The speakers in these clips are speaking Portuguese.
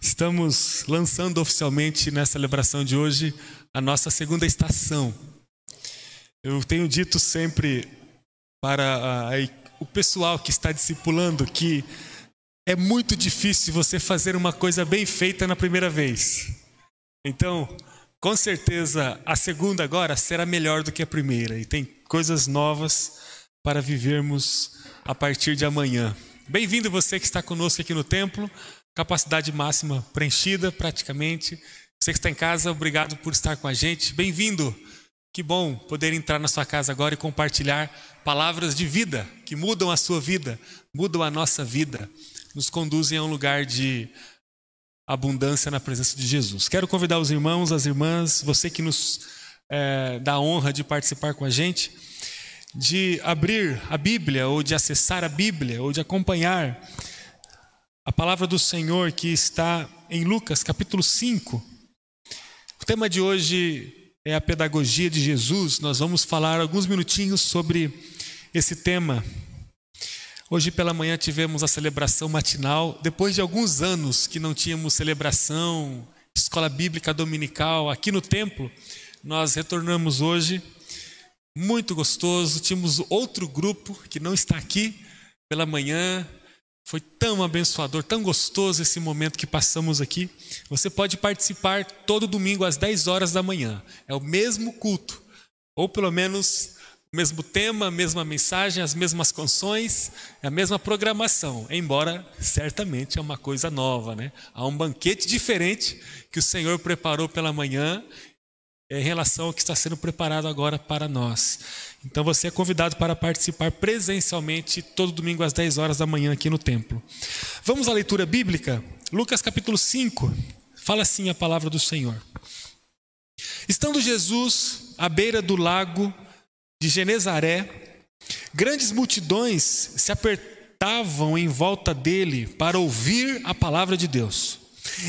Estamos lançando oficialmente nessa celebração de hoje a nossa segunda estação. Eu tenho dito sempre para a, o pessoal que está discipulando que é muito difícil você fazer uma coisa bem feita na primeira vez. Então, com certeza, a segunda agora será melhor do que a primeira e tem coisas novas para vivermos a partir de amanhã. Bem-vindo você que está conosco aqui no templo, capacidade máxima preenchida praticamente. Você que está em casa, obrigado por estar com a gente. Bem-vindo. Que bom poder entrar na sua casa agora e compartilhar palavras de vida que mudam a sua vida, mudam a nossa vida, nos conduzem a um lugar de abundância na presença de Jesus. Quero convidar os irmãos, as irmãs, você que nos é, dá a honra de participar com a gente de abrir a Bíblia, ou de acessar a Bíblia, ou de acompanhar a palavra do Senhor que está em Lucas capítulo 5. O tema de hoje é a pedagogia de Jesus. Nós vamos falar alguns minutinhos sobre esse tema. Hoje pela manhã tivemos a celebração matinal, depois de alguns anos que não tínhamos celebração, escola bíblica dominical aqui no templo, nós retornamos hoje muito gostoso. Tínhamos outro grupo que não está aqui pela manhã. Foi tão abençoador, tão gostoso esse momento que passamos aqui. Você pode participar todo domingo às 10 horas da manhã. É o mesmo culto, ou pelo menos o mesmo tema, a mesma mensagem, as mesmas canções, a mesma programação, embora certamente é uma coisa nova, né? Há um banquete diferente que o Senhor preparou pela manhã em relação ao que está sendo preparado agora para nós. Então você é convidado para participar presencialmente todo domingo às 10 horas da manhã aqui no templo. Vamos à leitura bíblica? Lucas capítulo 5. Fala assim a palavra do Senhor. Estando Jesus à beira do lago de Genezaré, grandes multidões se apertavam em volta dele para ouvir a palavra de Deus.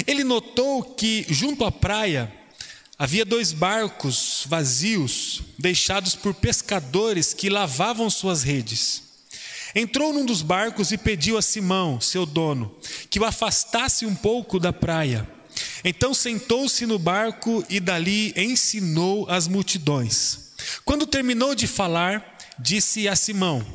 Ele notou que junto à praia Havia dois barcos vazios, deixados por pescadores que lavavam suas redes. Entrou num dos barcos e pediu a Simão, seu dono, que o afastasse um pouco da praia. Então sentou-se no barco e dali ensinou as multidões. Quando terminou de falar, disse a Simão: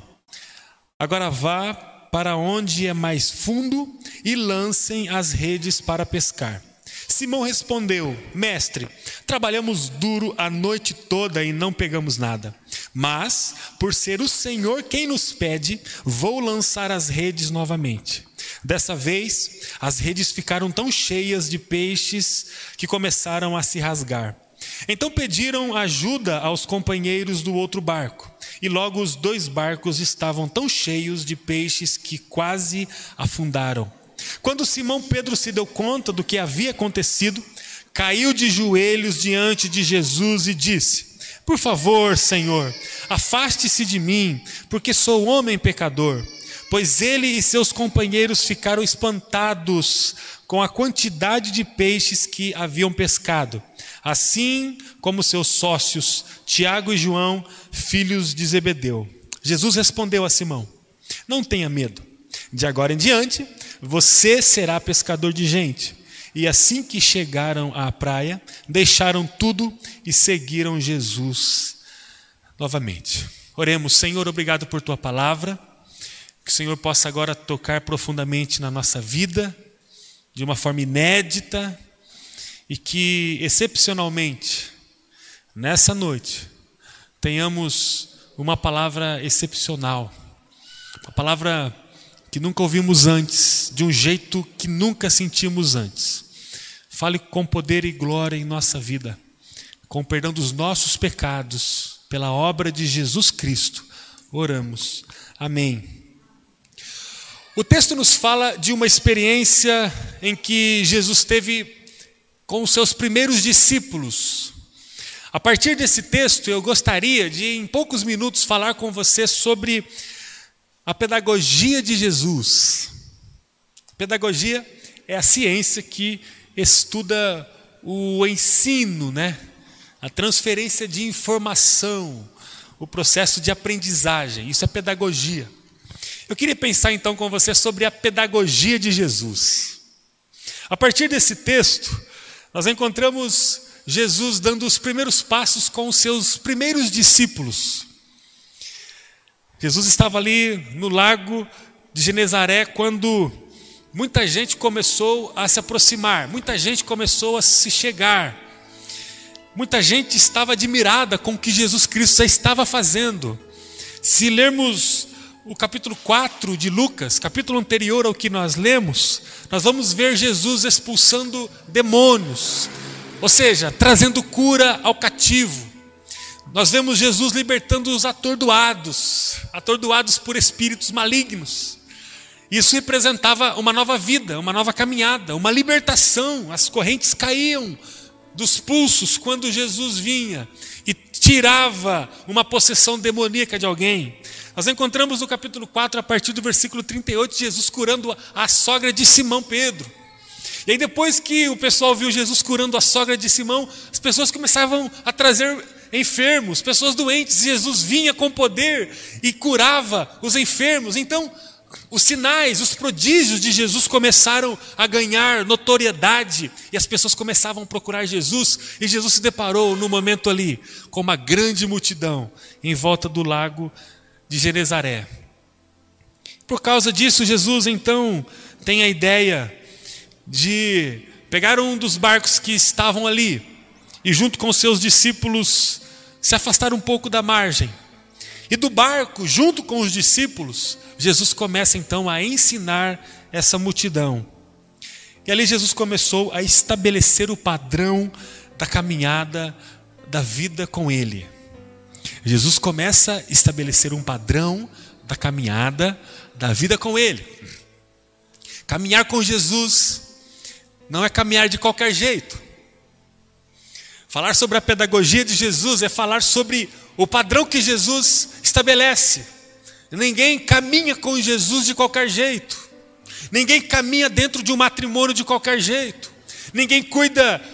Agora vá para onde é mais fundo e lancem as redes para pescar. Simão respondeu: Mestre, trabalhamos duro a noite toda e não pegamos nada. Mas, por ser o Senhor quem nos pede, vou lançar as redes novamente. Dessa vez, as redes ficaram tão cheias de peixes que começaram a se rasgar. Então pediram ajuda aos companheiros do outro barco, e logo os dois barcos estavam tão cheios de peixes que quase afundaram. Quando Simão Pedro se deu conta do que havia acontecido, caiu de joelhos diante de Jesus e disse: Por favor, Senhor, afaste-se de mim, porque sou homem pecador. Pois ele e seus companheiros ficaram espantados com a quantidade de peixes que haviam pescado, assim como seus sócios, Tiago e João, filhos de Zebedeu. Jesus respondeu a Simão: Não tenha medo. De agora em diante, você será pescador de gente. E assim que chegaram à praia, deixaram tudo e seguiram Jesus novamente. Oremos, Senhor, obrigado por tua palavra. Que o Senhor possa agora tocar profundamente na nossa vida, de uma forma inédita, e que, excepcionalmente, nessa noite, tenhamos uma palavra excepcional, uma palavra que nunca ouvimos antes, de um jeito que nunca sentimos antes. Fale com poder e glória em nossa vida, com perdão dos nossos pecados, pela obra de Jesus Cristo. Oramos. Amém. O texto nos fala de uma experiência em que Jesus teve com os seus primeiros discípulos. A partir desse texto, eu gostaria de, em poucos minutos, falar com você sobre a pedagogia de Jesus. Pedagogia é a ciência que estuda o ensino, né? a transferência de informação, o processo de aprendizagem. Isso é pedagogia. Eu queria pensar então com você sobre a pedagogia de Jesus. A partir desse texto, nós encontramos Jesus dando os primeiros passos com os seus primeiros discípulos. Jesus estava ali no lago de Genezaré quando muita gente começou a se aproximar, muita gente começou a se chegar. Muita gente estava admirada com o que Jesus Cristo já estava fazendo. Se lermos o capítulo 4 de Lucas, capítulo anterior ao que nós lemos, nós vamos ver Jesus expulsando demônios, ou seja, trazendo cura ao cativo. Nós vemos Jesus libertando os atordoados, atordoados por espíritos malignos. Isso representava uma nova vida, uma nova caminhada, uma libertação. As correntes caíam dos pulsos quando Jesus vinha e tirava uma possessão demoníaca de alguém. Nós encontramos no capítulo 4, a partir do versículo 38, Jesus curando a sogra de Simão Pedro. E aí, depois que o pessoal viu Jesus curando a sogra de Simão, as pessoas começavam a trazer enfermos, pessoas doentes. Jesus vinha com poder e curava os enfermos. Então, os sinais, os prodígios de Jesus começaram a ganhar notoriedade e as pessoas começavam a procurar Jesus. E Jesus se deparou no momento ali com uma grande multidão em volta do lago de Genezaré. Por causa disso, Jesus então tem a ideia de pegar um dos barcos que estavam ali e, junto com seus discípulos, se afastar um pouco da margem. E do barco, junto com os discípulos, Jesus começa então a ensinar essa multidão. E ali Jesus começou a estabelecer o padrão da caminhada da vida com Ele. Jesus começa a estabelecer um padrão da caminhada da vida com Ele. Caminhar com Jesus não é caminhar de qualquer jeito. Falar sobre a pedagogia de Jesus é falar sobre o padrão que Jesus estabelece. Ninguém caminha com Jesus de qualquer jeito. Ninguém caminha dentro de um matrimônio de qualquer jeito. Ninguém cuida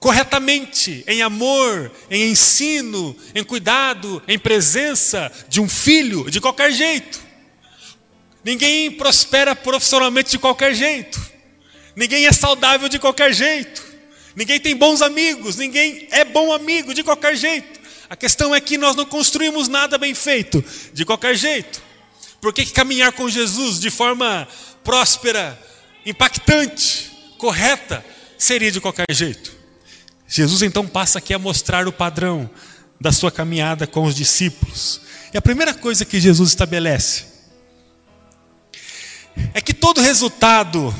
corretamente, em amor, em ensino, em cuidado, em presença de um filho, de qualquer jeito. Ninguém prospera profissionalmente de qualquer jeito. Ninguém é saudável de qualquer jeito. Ninguém tem bons amigos. Ninguém é bom amigo de qualquer jeito. A questão é que nós não construímos nada bem feito de qualquer jeito. Por que caminhar com Jesus de forma próspera, impactante, correta, seria de qualquer jeito? Jesus então passa aqui a mostrar o padrão da sua caminhada com os discípulos. E a primeira coisa que Jesus estabelece é que todo resultado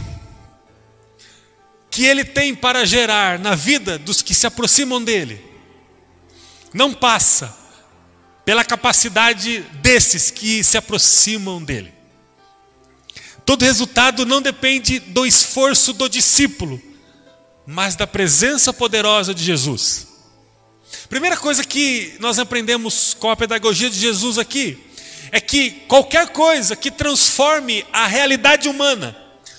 que ele tem para gerar na vida dos que se aproximam dele não passa pela capacidade desses que se aproximam dele. Todo resultado não depende do esforço do discípulo, mas da presença poderosa de Jesus. Primeira coisa que nós aprendemos com a pedagogia de Jesus aqui é que qualquer coisa que transforme a realidade humana,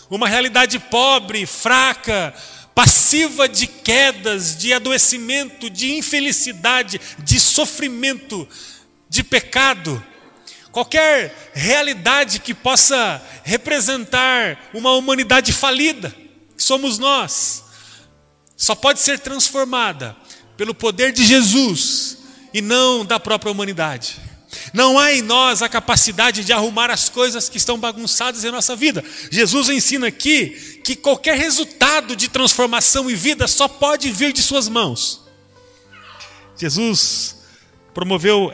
uma realidade pobre, fraca, passiva de quedas, de adoecimento, de infelicidade, de sofrimento, de pecado, qualquer realidade que possa representar uma humanidade falida, que somos nós, só pode ser transformada pelo poder de Jesus e não da própria humanidade. Não há em nós a capacidade de arrumar as coisas que estão bagunçadas em nossa vida. Jesus ensina aqui que qualquer resultado de transformação e vida só pode vir de Suas mãos. Jesus promoveu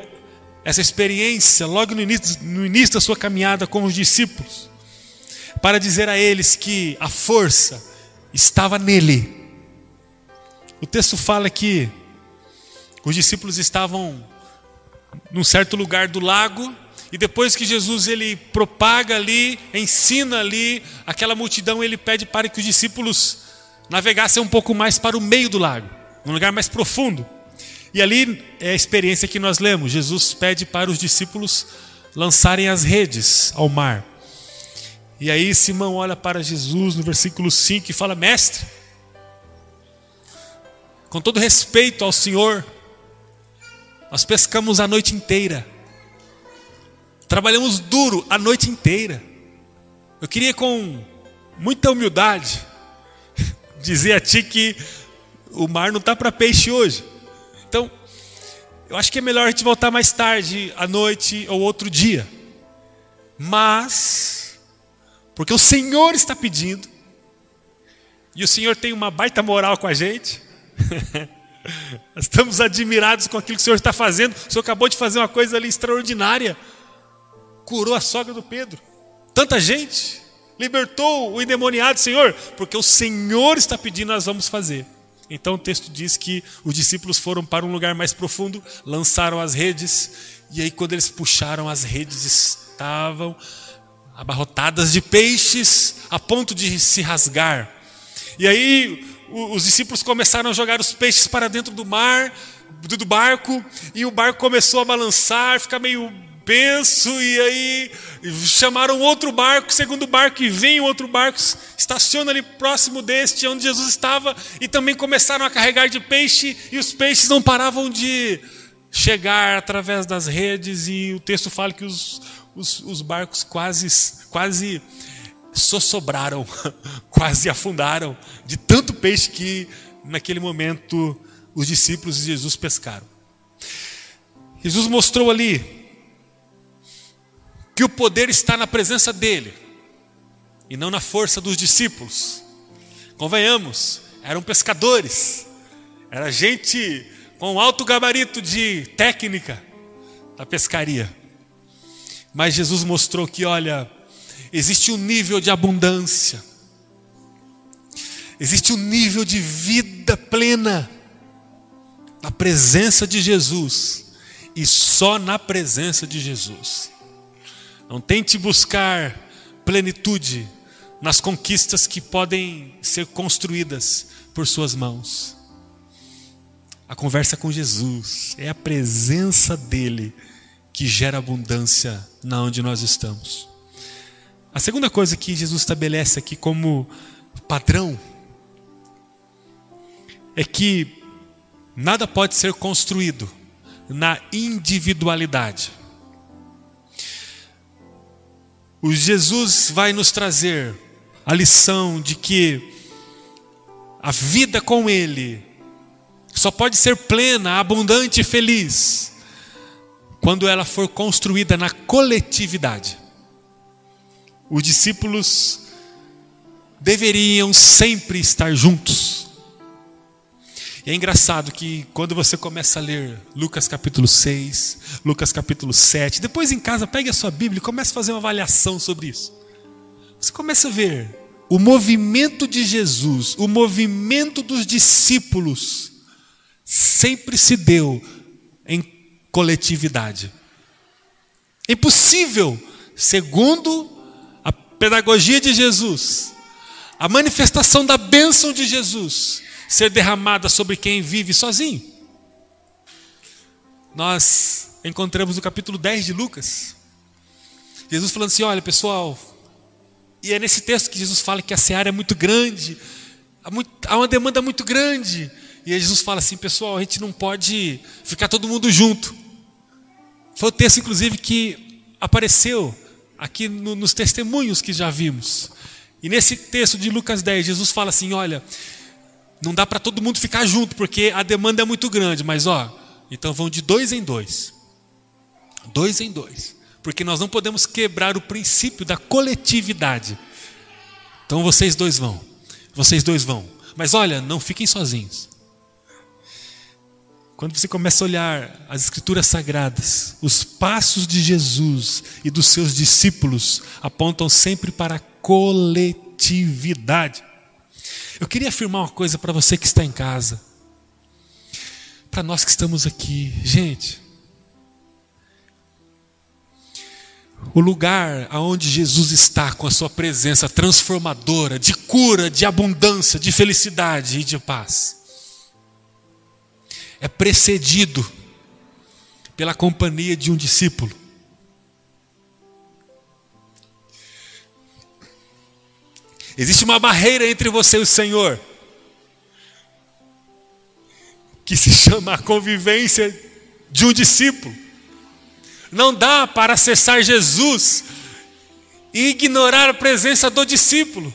essa experiência logo no início, no início da sua caminhada com os discípulos, para dizer a eles que a força estava nele o texto fala que os discípulos estavam num certo lugar do lago e depois que Jesus ele propaga ali, ensina ali aquela multidão, ele pede para que os discípulos navegassem um pouco mais para o meio do lago, um lugar mais profundo. E ali é a experiência que nós lemos. Jesus pede para os discípulos lançarem as redes ao mar. E aí Simão olha para Jesus no versículo 5 e fala: Mestre, com todo respeito ao Senhor, nós pescamos a noite inteira. Trabalhamos duro a noite inteira. Eu queria com muita humildade dizer a ti que o mar não está para peixe hoje. Então, eu acho que é melhor a gente voltar mais tarde, à noite ou outro dia. Mas, porque o Senhor está pedindo, e o Senhor tem uma baita moral com a gente, estamos admirados com aquilo que o Senhor está fazendo. O Senhor acabou de fazer uma coisa ali extraordinária, curou a sogra do Pedro, tanta gente, libertou o endemoniado, Senhor, porque o Senhor está pedindo, nós vamos fazer. Então o texto diz que os discípulos foram para um lugar mais profundo, lançaram as redes, e aí quando eles puxaram as redes estavam abarrotadas de peixes a ponto de se rasgar. E aí os discípulos começaram a jogar os peixes para dentro do mar, do barco, e o barco começou a balançar, ficar meio penso, e aí chamaram outro barco, segundo barco, e vem outro barco, estaciona ali próximo deste, onde Jesus estava, e também começaram a carregar de peixe, e os peixes não paravam de chegar através das redes, e o texto fala que os, os, os barcos quase, quase sossobraram, quase afundaram, de tanto peixe que naquele momento os discípulos de Jesus pescaram. Jesus mostrou ali que o poder está na presença dele e não na força dos discípulos. Convenhamos, eram pescadores, era gente com alto gabarito de técnica da pescaria. Mas Jesus mostrou que, olha, existe um nível de abundância, existe um nível de vida plena na presença de Jesus e só na presença de Jesus. Não tente buscar plenitude nas conquistas que podem ser construídas por suas mãos. A conversa com Jesus é a presença dele que gera abundância na onde nós estamos. A segunda coisa que Jesus estabelece aqui como padrão é que nada pode ser construído na individualidade. O Jesus vai nos trazer a lição de que a vida com Ele só pode ser plena, abundante e feliz quando ela for construída na coletividade. Os discípulos deveriam sempre estar juntos. E é engraçado que quando você começa a ler Lucas capítulo 6, Lucas capítulo 7, depois em casa pegue a sua Bíblia e comece a fazer uma avaliação sobre isso. Você começa a ver o movimento de Jesus, o movimento dos discípulos, sempre se deu em coletividade. É impossível, segundo pedagogia de Jesus, a manifestação da bênção de Jesus, ser derramada sobre quem vive sozinho. Nós encontramos no capítulo 10 de Lucas, Jesus falando assim: olha pessoal, e é nesse texto que Jesus fala que a seara é muito grande, há uma demanda muito grande, e aí Jesus fala assim: pessoal, a gente não pode ficar todo mundo junto. Foi o texto, inclusive, que apareceu aqui no, nos testemunhos que já vimos. E nesse texto de Lucas 10, Jesus fala assim: olha, não dá para todo mundo ficar junto, porque a demanda é muito grande, mas ó, então vão de dois em dois. Dois em dois. Porque nós não podemos quebrar o princípio da coletividade. Então vocês dois vão. Vocês dois vão. Mas olha, não fiquem sozinhos. Quando você começa a olhar as escrituras sagradas, os passos de Jesus e dos seus discípulos apontam sempre para a coletividade. Eu queria afirmar uma coisa para você que está em casa. Para nós que estamos aqui, gente. O lugar aonde Jesus está com a sua presença transformadora, de cura, de abundância, de felicidade e de paz, é precedido pela companhia de um discípulo. Existe uma barreira entre você e o Senhor, que se chama a convivência de um discípulo. Não dá para acessar Jesus e ignorar a presença do discípulo.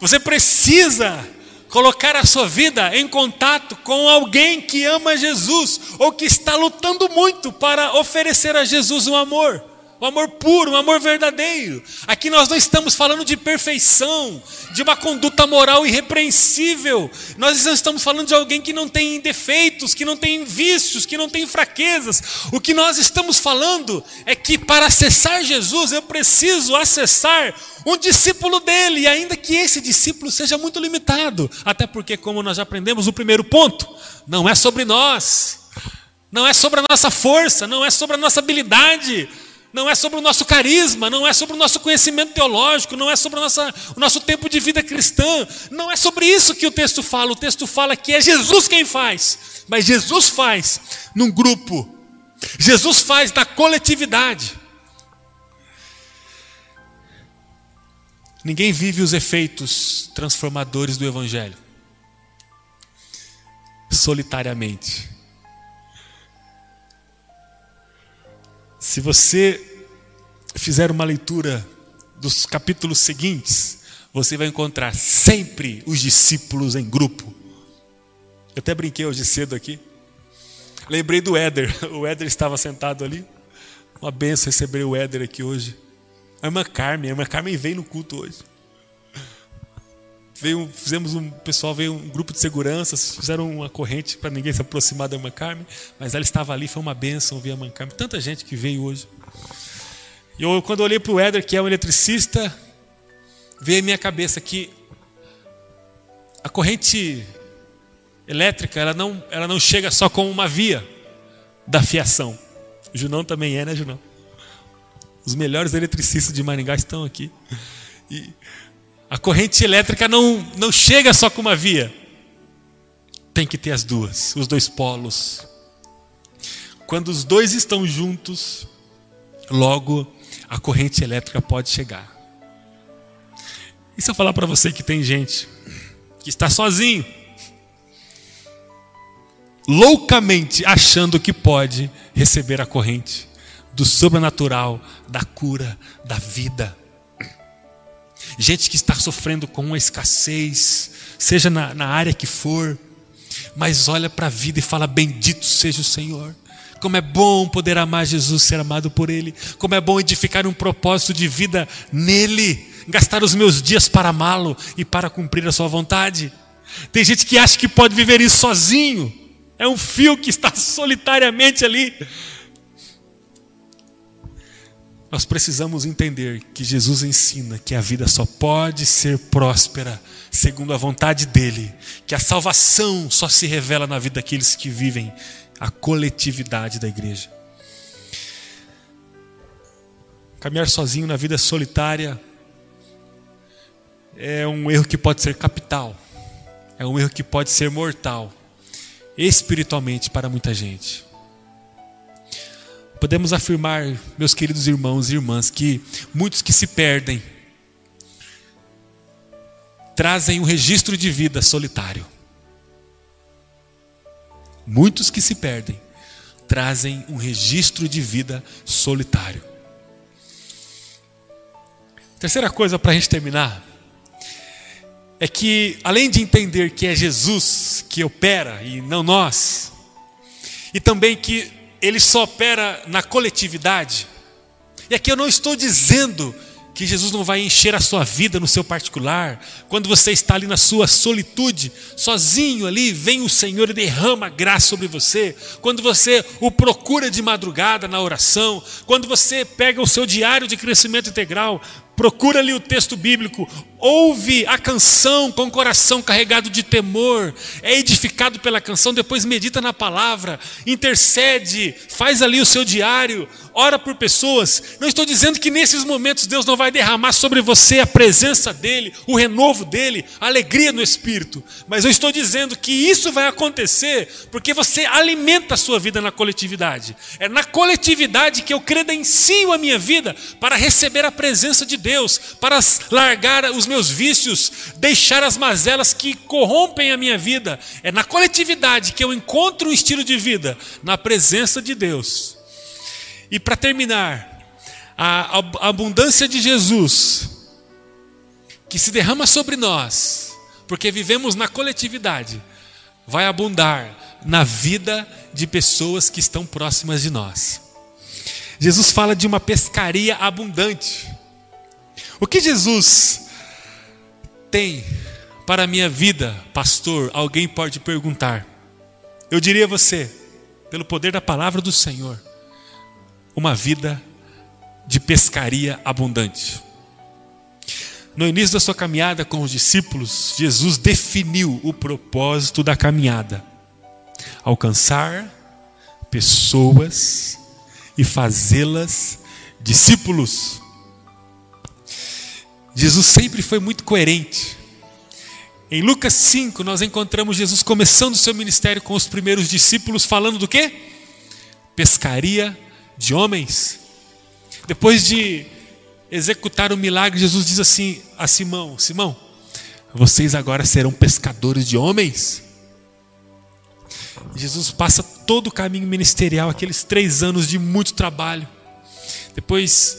Você precisa colocar a sua vida em contato com alguém que ama Jesus ou que está lutando muito para oferecer a Jesus um amor um amor puro, um amor verdadeiro. Aqui nós não estamos falando de perfeição, de uma conduta moral irrepreensível. Nós não estamos falando de alguém que não tem defeitos, que não tem vícios, que não tem fraquezas. O que nós estamos falando é que para acessar Jesus eu preciso acessar um discípulo dele, ainda que esse discípulo seja muito limitado. Até porque, como nós já aprendemos no primeiro ponto, não é sobre nós. Não é sobre a nossa força, não é sobre a nossa habilidade, não é sobre o nosso carisma, não é sobre o nosso conhecimento teológico, não é sobre o nosso, tempo de vida cristã, não é sobre isso que o texto fala. O texto fala que é Jesus quem faz, mas Jesus faz num grupo, Jesus faz na coletividade. Ninguém vive os efeitos transformadores do Evangelho solitariamente. Se você fizer uma leitura dos capítulos seguintes, você vai encontrar sempre os discípulos em grupo. Eu até brinquei hoje cedo aqui. Lembrei do Éder. O Éder estava sentado ali. Uma benção receber o Éder aqui hoje. A irmã Carmen, a irmã Carmen veio no culto hoje. Veio, fizemos um, pessoal veio um grupo de segurança, fizeram uma corrente para ninguém se aproximar da irmã Carmen, mas ela estava ali, foi uma benção ver a irmã Carmen. Tanta gente que veio hoje. E eu, quando olhei para o Éder, que é um eletricista, veio em minha cabeça que a corrente elétrica ela não, ela não chega só com uma via da fiação. O Junão também é, né, Junão? Os melhores eletricistas de Maringá estão aqui. E a corrente elétrica não, não chega só com uma via. Tem que ter as duas, os dois polos. Quando os dois estão juntos, logo a corrente elétrica pode chegar. E se eu falar para você que tem gente que está sozinho, loucamente achando que pode receber a corrente do sobrenatural, da cura, da vida gente que está sofrendo com escassez, seja na, na área que for, mas olha para a vida e fala: Bendito seja o Senhor. Como é bom poder amar Jesus, ser amado por Ele. Como é bom edificar um propósito de vida nele. Gastar os meus dias para amá-lo e para cumprir a Sua vontade. Tem gente que acha que pode viver isso sozinho. É um fio que está solitariamente ali. Nós precisamos entender que Jesus ensina que a vida só pode ser próspera segundo a vontade dele, que a salvação só se revela na vida daqueles que vivem a coletividade da igreja. Caminhar sozinho na vida solitária é um erro que pode ser capital, é um erro que pode ser mortal, espiritualmente para muita gente. Podemos afirmar, meus queridos irmãos e irmãs, que muitos que se perdem trazem um registro de vida solitário. Muitos que se perdem trazem um registro de vida solitário. Terceira coisa para a gente terminar é que, além de entender que é Jesus que opera e não nós, e também que ele só opera na coletividade. E aqui eu não estou dizendo que Jesus não vai encher a sua vida no seu particular. Quando você está ali na sua solitude, sozinho ali, vem o Senhor e derrama graça sobre você. Quando você o procura de madrugada na oração, quando você pega o seu diário de crescimento integral, procura ali o texto bíblico, ouve a canção com o coração carregado de temor, é edificado pela canção, depois medita na palavra, intercede, faz ali o seu diário, ora por pessoas. Não estou dizendo que nesses momentos Deus não vai derramar sobre você a presença dEle, o renovo dEle, a alegria no Espírito, mas eu estou dizendo que isso vai acontecer porque você alimenta a sua vida na coletividade. É na coletividade que eu credencio a minha vida para receber a presença de Deus, para largar os meus vícios, deixar as mazelas que corrompem a minha vida. É na coletividade que eu encontro um estilo de vida, na presença de Deus. E para terminar, a abundância de Jesus, que se derrama sobre nós, porque vivemos na coletividade, vai abundar na vida de pessoas que estão próximas de nós. Jesus fala de uma pescaria abundante. O que Jesus tem para a minha vida, pastor? Alguém pode perguntar. Eu diria a você, pelo poder da palavra do Senhor, uma vida de pescaria abundante. No início da sua caminhada com os discípulos, Jesus definiu o propósito da caminhada: alcançar pessoas e fazê-las discípulos. Jesus sempre foi muito coerente. Em Lucas 5, nós encontramos Jesus começando o seu ministério com os primeiros discípulos, falando do quê? Pescaria de homens. Depois de executar o milagre, Jesus diz assim a Simão: Simão, vocês agora serão pescadores de homens. Jesus passa todo o caminho ministerial, aqueles três anos de muito trabalho. Depois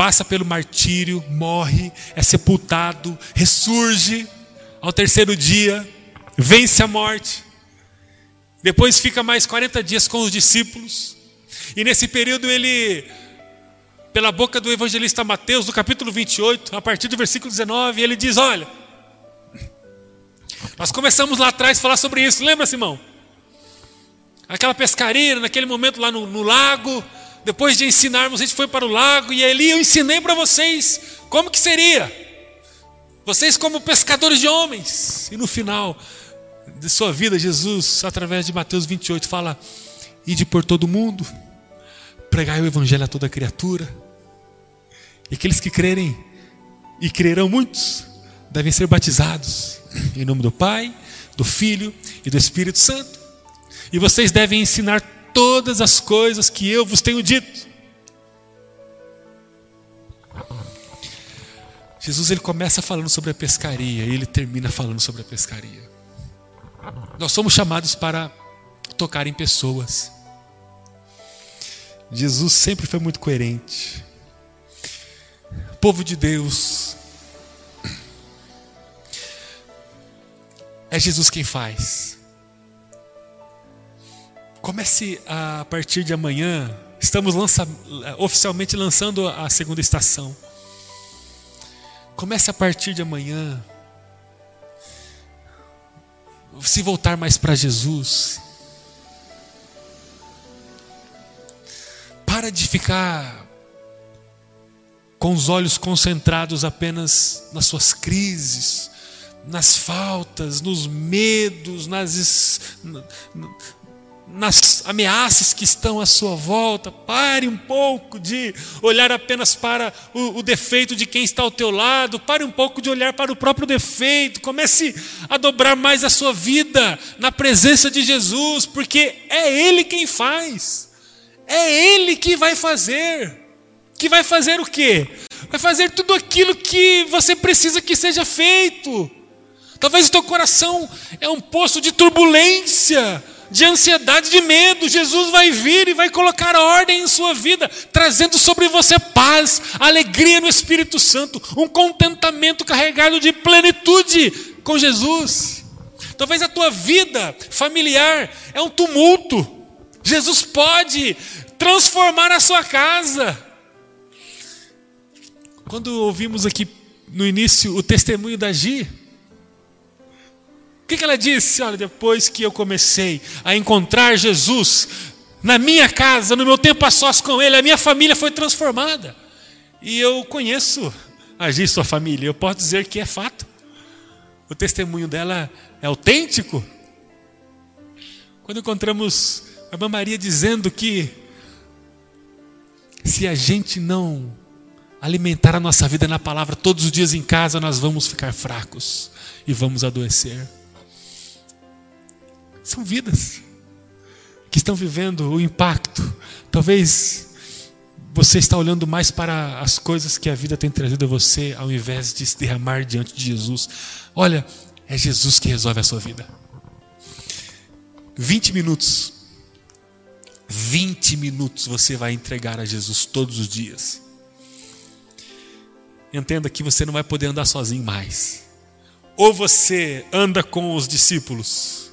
passa pelo martírio, morre, é sepultado, ressurge ao terceiro dia, vence a morte. Depois fica mais 40 dias com os discípulos. E nesse período ele pela boca do evangelista Mateus, no capítulo 28, a partir do versículo 19, ele diz: Olha, nós começamos lá atrás a falar sobre isso, lembra, Simão? Aquela pescaria, naquele momento lá no, no lago, depois de ensinarmos, a gente foi para o lago e ali eu ensinei para vocês como que seria. Vocês como pescadores de homens. E no final de sua vida, Jesus, através de Mateus 28, fala: Ide por todo mundo, pregai o evangelho a toda criatura. E aqueles que crerem, e crerão muitos, devem ser batizados em nome do Pai, do Filho e do Espírito Santo. E vocês devem ensinar todas as coisas que eu vos tenho dito. Jesus ele começa falando sobre a pescaria e ele termina falando sobre a pescaria. Nós somos chamados para tocar em pessoas. Jesus sempre foi muito coerente. Povo de Deus, é Jesus quem faz. Comece a partir de amanhã, estamos lança, oficialmente lançando a segunda estação. Comece a partir de amanhã, se voltar mais para Jesus, Para de ficar com os olhos concentrados apenas nas suas crises, nas faltas, nos medos, nas, nas ameaças que estão à sua volta. Pare um pouco de olhar apenas para o, o, defeito de quem está ao teu lado. Pare um pouco de olhar para o próprio defeito. Comece a dobrar mais a sua vida na presença de Jesus, porque é Ele quem faz. É Ele que vai fazer. Que vai fazer o quê? Vai fazer tudo aquilo que você precisa que seja feito. Talvez o teu coração é um poço de turbulência, de ansiedade, de medo. Jesus vai vir e vai colocar ordem em sua vida, trazendo sobre você paz, alegria no Espírito Santo, um contentamento carregado de plenitude com Jesus. Talvez a tua vida familiar é um tumulto. Jesus pode transformar a sua casa. Quando ouvimos aqui no início o testemunho da Gi, que, que ela disse? Olha, depois que eu comecei a encontrar Jesus na minha casa, no meu tempo a sós com Ele, a minha família foi transformada. E eu conheço a sua família, eu posso dizer que é fato. O testemunho dela é autêntico. Quando encontramos a irmã Maria dizendo que se a gente não alimentar a nossa vida na palavra todos os dias em casa, nós vamos ficar fracos e vamos adoecer. São vidas que estão vivendo o impacto. Talvez você está olhando mais para as coisas que a vida tem trazido a você, ao invés de se derramar diante de Jesus. Olha, é Jesus que resolve a sua vida. 20 minutos 20 minutos você vai entregar a Jesus todos os dias. Entenda que você não vai poder andar sozinho mais. Ou você anda com os discípulos?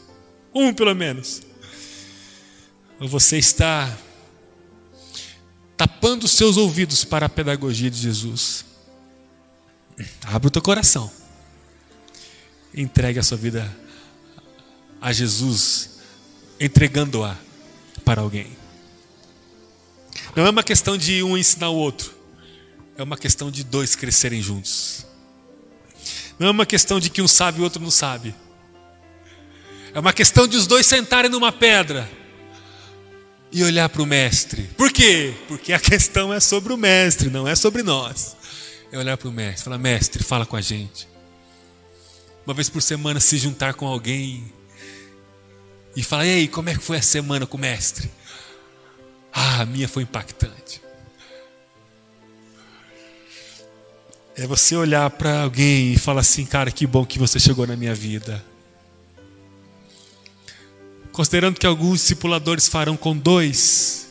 Um pelo menos. Ou você está tapando os seus ouvidos para a pedagogia de Jesus? Abra o teu coração. Entregue a sua vida a Jesus, entregando-a para alguém. Não é uma questão de um ensinar o outro, é uma questão de dois crescerem juntos. Não é uma questão de que um sabe e o outro não sabe. É uma questão de os dois sentarem numa pedra e olhar para o mestre. Por quê? Porque a questão é sobre o mestre, não é sobre nós. É olhar para o mestre, falar: mestre, fala com a gente. Uma vez por semana se juntar com alguém e falar: e aí, como é que foi a semana com o mestre? Ah, a minha foi impactante. É você olhar para alguém e falar assim, cara, que bom que você chegou na minha vida. Considerando que alguns discipuladores farão com dois,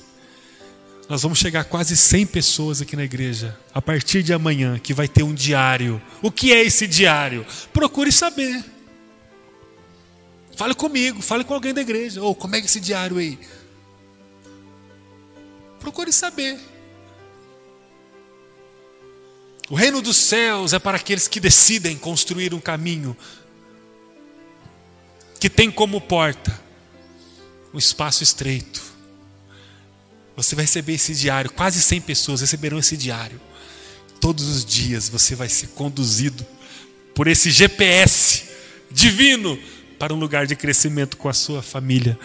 nós vamos chegar a quase 100 pessoas aqui na igreja, a partir de amanhã, que vai ter um diário. O que é esse diário? Procure saber. Fale comigo, fale com alguém da igreja. Ou oh, como é é esse diário aí? Procure saber. O reino dos céus é para aqueles que decidem construir um caminho que tem como porta um espaço estreito. Você vai receber esse diário, quase 100 pessoas receberão esse diário. Todos os dias você vai ser conduzido por esse GPS divino para um lugar de crescimento com a sua família,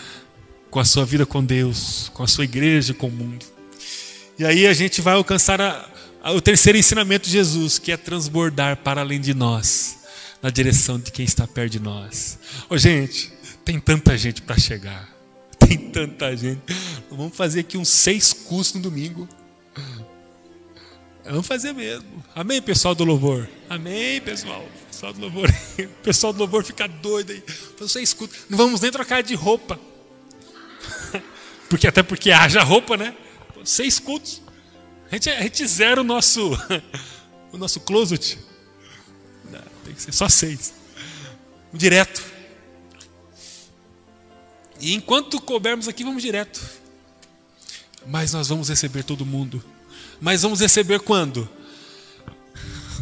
com a sua vida com Deus, com a sua igreja, com o mundo. E aí a gente vai alcançar a, o terceiro ensinamento de Jesus, que é transbordar para além de nós, na direção de quem está perto de nós. Ô, gente, tem tanta gente para chegar. Tem tanta gente. Vamos fazer aqui uns seis cursos no domingo. Vamos fazer mesmo. Amém, pessoal do louvor? Amém, pessoal. Pessoal do louvor. O pessoal do louvor fica doido aí. Você escuta. Não vamos nem trocar de roupa. Porque até porque haja roupa, né? Seis cultos. A gente, a gente zera o nosso, o nosso closet. Não, tem que ser só seis. Direto. E enquanto coubermos aqui, vamos direto. Mas nós vamos receber todo mundo. Mas vamos receber quando?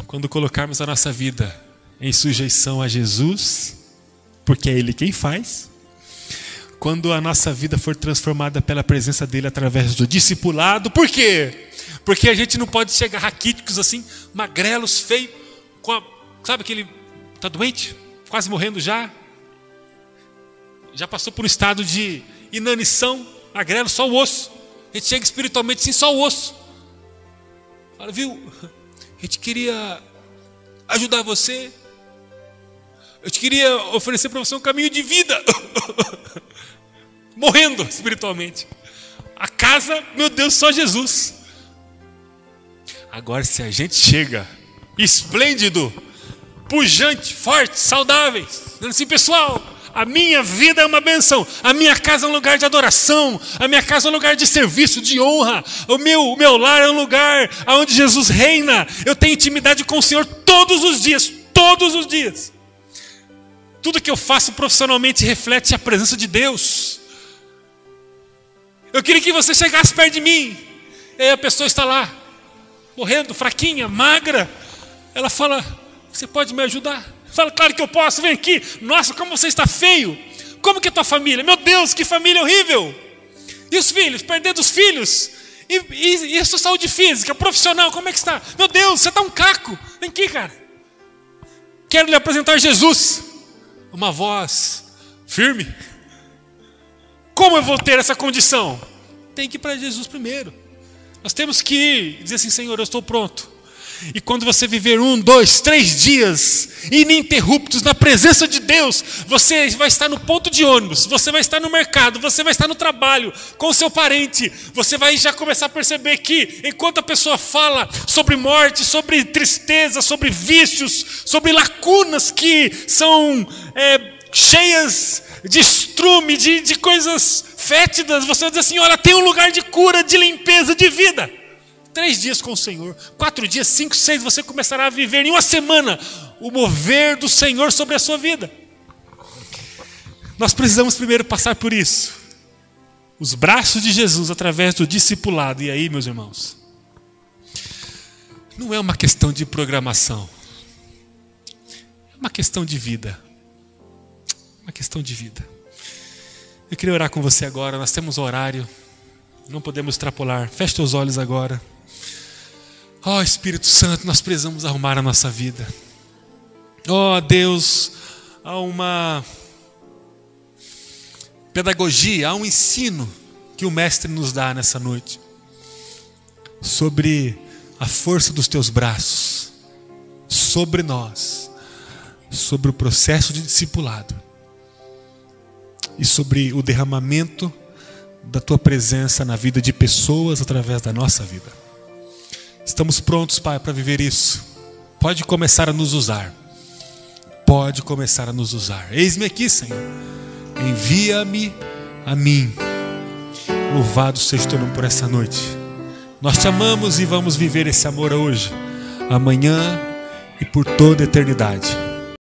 Quando colocarmos a nossa vida em sujeição a Jesus, porque é Ele quem faz. Quando a nossa vida for transformada pela presença dEle através do discipulado, por quê? Porque a gente não pode chegar raquíticos assim, magrelos, feios, com a, sabe aquele está doente, quase morrendo já, já passou por um estado de inanição, magrelo, só o osso. A gente chega espiritualmente assim, só o osso. Fala, viu? A gente queria ajudar você. Eu te queria oferecer para você um caminho de vida. Morrendo espiritualmente. A casa, meu Deus, só Jesus. Agora, se a gente chega esplêndido, pujante, forte, saudáveis, dizendo assim, pessoal, a minha vida é uma benção, a minha casa é um lugar de adoração, a minha casa é um lugar de serviço, de honra, o meu, o meu lar é um lugar onde Jesus reina, eu tenho intimidade com o Senhor todos os dias, todos os dias. Tudo que eu faço profissionalmente reflete a presença de Deus. Eu queria que você chegasse perto de mim, e aí a pessoa está lá, morrendo, fraquinha, magra. Ela fala: Você pode me ajudar? Fala, claro que eu posso, vem aqui. Nossa, como você está feio. Como que é tua família? Meu Deus, que família horrível. E os filhos? Perdendo os filhos? E, e, e a sua saúde física, profissional, como é que está? Meu Deus, você está um caco. Vem aqui, cara. Quero lhe apresentar Jesus. Uma voz firme. Como eu vou ter essa condição? Tem que ir para Jesus primeiro. Nós temos que ir dizer assim: Senhor, eu estou pronto. E quando você viver um, dois, três dias ininterruptos na presença de Deus, você vai estar no ponto de ônibus, você vai estar no mercado, você vai estar no trabalho, com seu parente, você vai já começar a perceber que, enquanto a pessoa fala sobre morte, sobre tristeza, sobre vícios, sobre lacunas que são é, cheias de estrume, de, de coisas fétidas, você vai dizer assim: olha, tem um lugar de cura, de limpeza, de vida. Três dias com o Senhor, quatro dias, cinco, seis, você começará a viver em uma semana o mover do Senhor sobre a sua vida. Nós precisamos primeiro passar por isso. Os braços de Jesus através do discipulado. E aí, meus irmãos? Não é uma questão de programação. É uma questão de vida. Uma questão de vida. Eu queria orar com você agora. Nós temos horário. Não podemos extrapolar. Feche os olhos agora. Ó oh, Espírito Santo, nós precisamos arrumar a nossa vida. Ó oh, Deus, há uma pedagogia, há um ensino que o Mestre nos dá nessa noite sobre a força dos teus braços sobre nós, sobre o processo de discipulado e sobre o derramamento da tua presença na vida de pessoas através da nossa vida. Estamos prontos, Pai, para viver isso. Pode começar a nos usar. Pode começar a nos usar. Eis-me aqui, Senhor. Envia-me a mim. Louvado seja o teu nome por essa noite. Nós te amamos e vamos viver esse amor hoje, amanhã e por toda a eternidade.